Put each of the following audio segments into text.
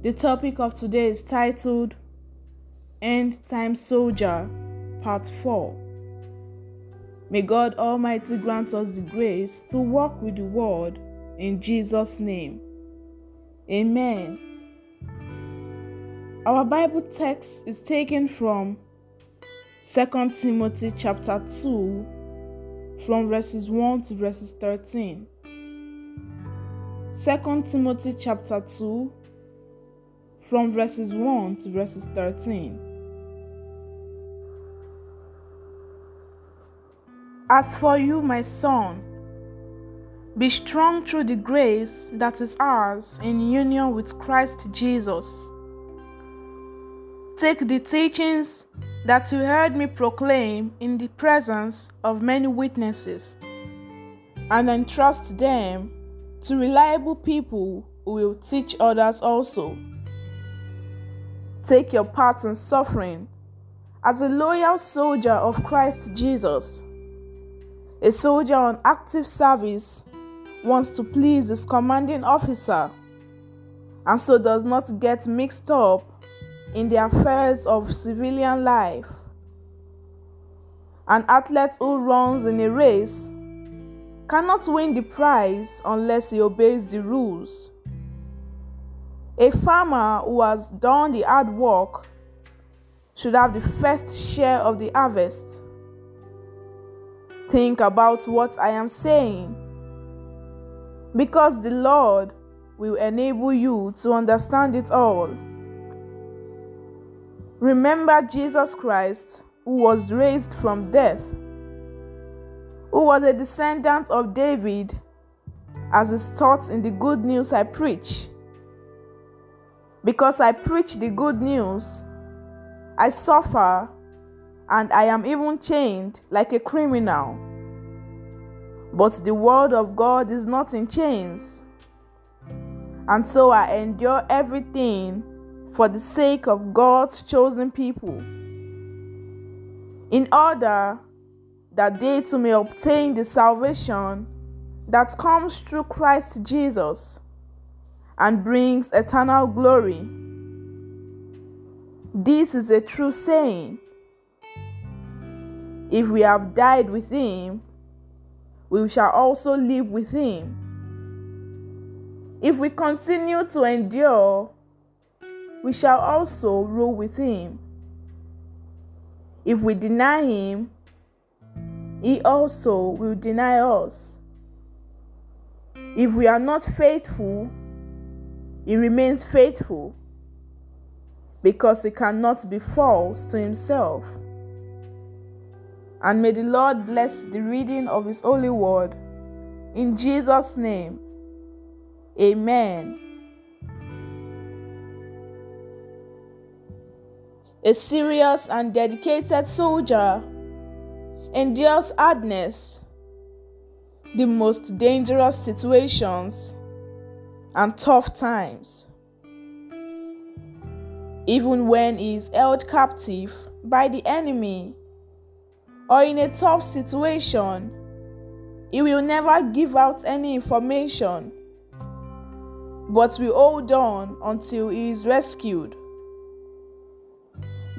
The topic of today is titled End Time Soldier, Part 4. May God Almighty grant us the grace to walk with the Word in Jesus' name. Amen. Our Bible text is taken from 2 Timothy chapter 2 from verses 1 to verses 13. 2 Timothy chapter 2 from verses 1 to verses 13. As for you, my son, be strong through the grace that is ours in union with Christ Jesus. Take the teachings that you heard me proclaim in the presence of many witnesses and entrust them to reliable people who will teach others also. Take your part in suffering as a loyal soldier of Christ Jesus. A soldier on active service wants to please his commanding officer and so does not get mixed up in the affairs of civilian life. An athlete who runs in a race cannot win the prize unless he obeys the rules. A farmer who has done the hard work should have the first share of the harvest. Think about what I am saying, because the Lord will enable you to understand it all. Remember Jesus Christ, who was raised from death, who was a descendant of David, as is taught in the good news I preach. Because I preach the good news, I suffer and I am even chained like a criminal. But the word of God is not in chains. And so I endure everything for the sake of God's chosen people, in order that they too may obtain the salvation that comes through Christ Jesus and brings eternal glory. This is a true saying. If we have died with him, we shall also live with him. If we continue to endure, we shall also rule with him. If we deny him, he also will deny us. If we are not faithful, he remains faithful because he cannot be false to himself. And may the Lord bless the reading of his holy word. In Jesus' name, amen. A serious and dedicated soldier endures hardness, the most dangerous situations, and tough times. Even when he is held captive by the enemy or in a tough situation, he will never give out any information, but will hold on until he is rescued.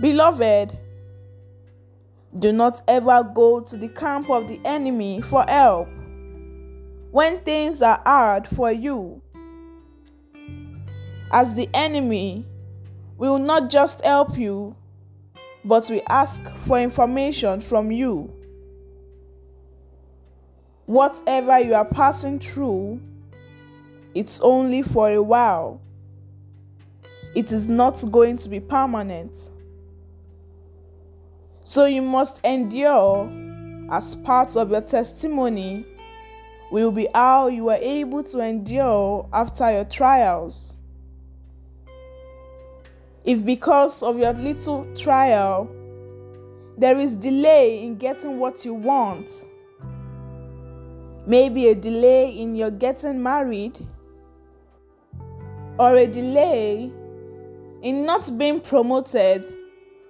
Beloved, do not ever go to the camp of the enemy for help when things are hard for you, as the enemy will not just help you, but will ask for information from you. Whatever you are passing through, it's only for a while. It is not going to be permanent. So you must endure as part of your testimony will be how you are able to endure after your trials. If because of your little trial, there is delay in getting what you want, maybe a delay in your getting married, or a delay in not being promoted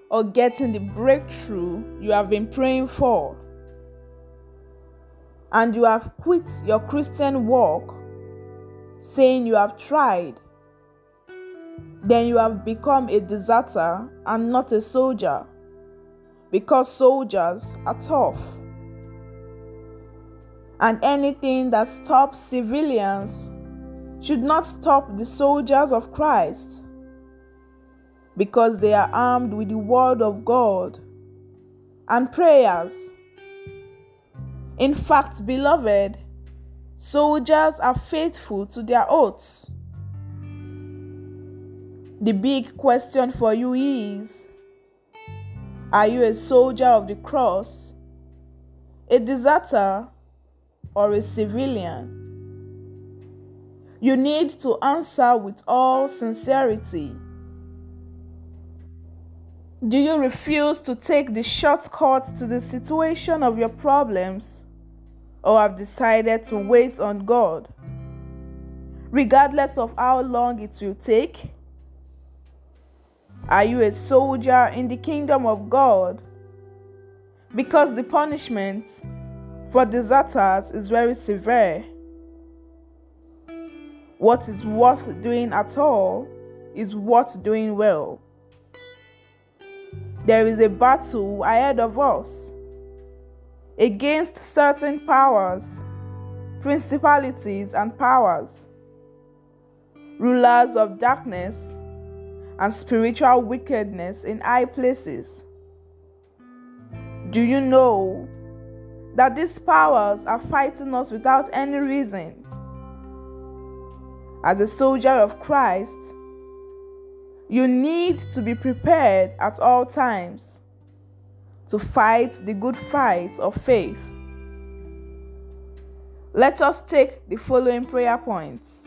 or getting the breakthrough you have been praying for, and you have quit your Christian walk saying you have tried, then you have become a deserter and not a soldier because soldiers are tough. And anything that stops civilians should not stop the soldiers of Christ because they are armed with the Word of God and prayers. In fact, beloved, soldiers are faithful to their oaths. The big question for you is Are you a soldier of the cross, a deserter, or a civilian? You need to answer with all sincerity. Do you refuse to take the shortcut to the situation of your problems or have decided to wait on God? Regardless of how long it will take, are you a soldier in the kingdom of God? Because the punishment for deserters is very severe. What is worth doing at all is worth doing well. There is a battle ahead of us against certain powers, principalities, and powers, rulers of darkness, and spiritual wickedness in high places. Do you know that these powers are fighting us without any reason? As a soldier of Christ, you need to be prepared at all times to fight the good fight of faith. Let us take the following prayer points.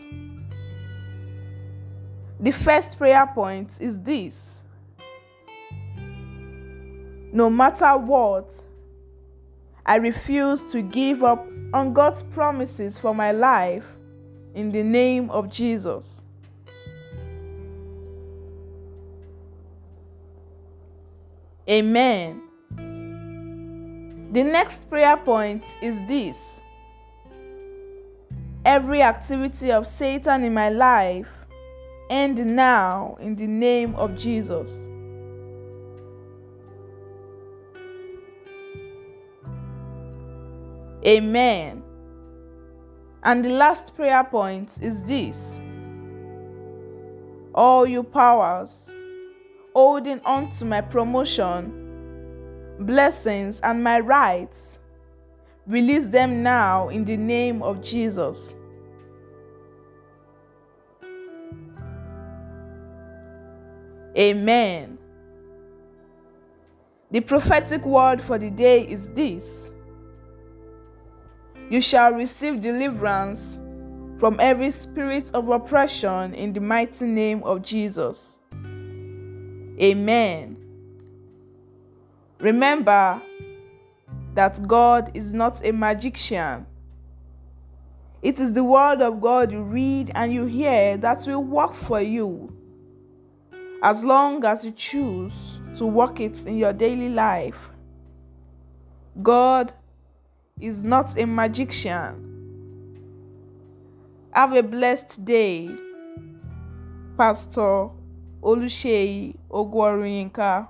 The first prayer point is this No matter what, I refuse to give up on God's promises for my life in the name of Jesus. Amen. The next prayer point is this Every activity of Satan in my life end now in the name of Jesus. Amen. And the last prayer point is this All you powers holding on to my promotion, blessings, and my rights. Release them now in the name of Jesus. Amen. The prophetic word for the day is this You shall receive deliverance from every spirit of oppression in the mighty name of Jesus. Amen. Remember that God is not a magician. It is the word of God you read and you hear that will work for you. As long as you choose to work it in your daily life. God is not a magician. Have a blessed day, Pastor Oluseyi Ogworuyinka.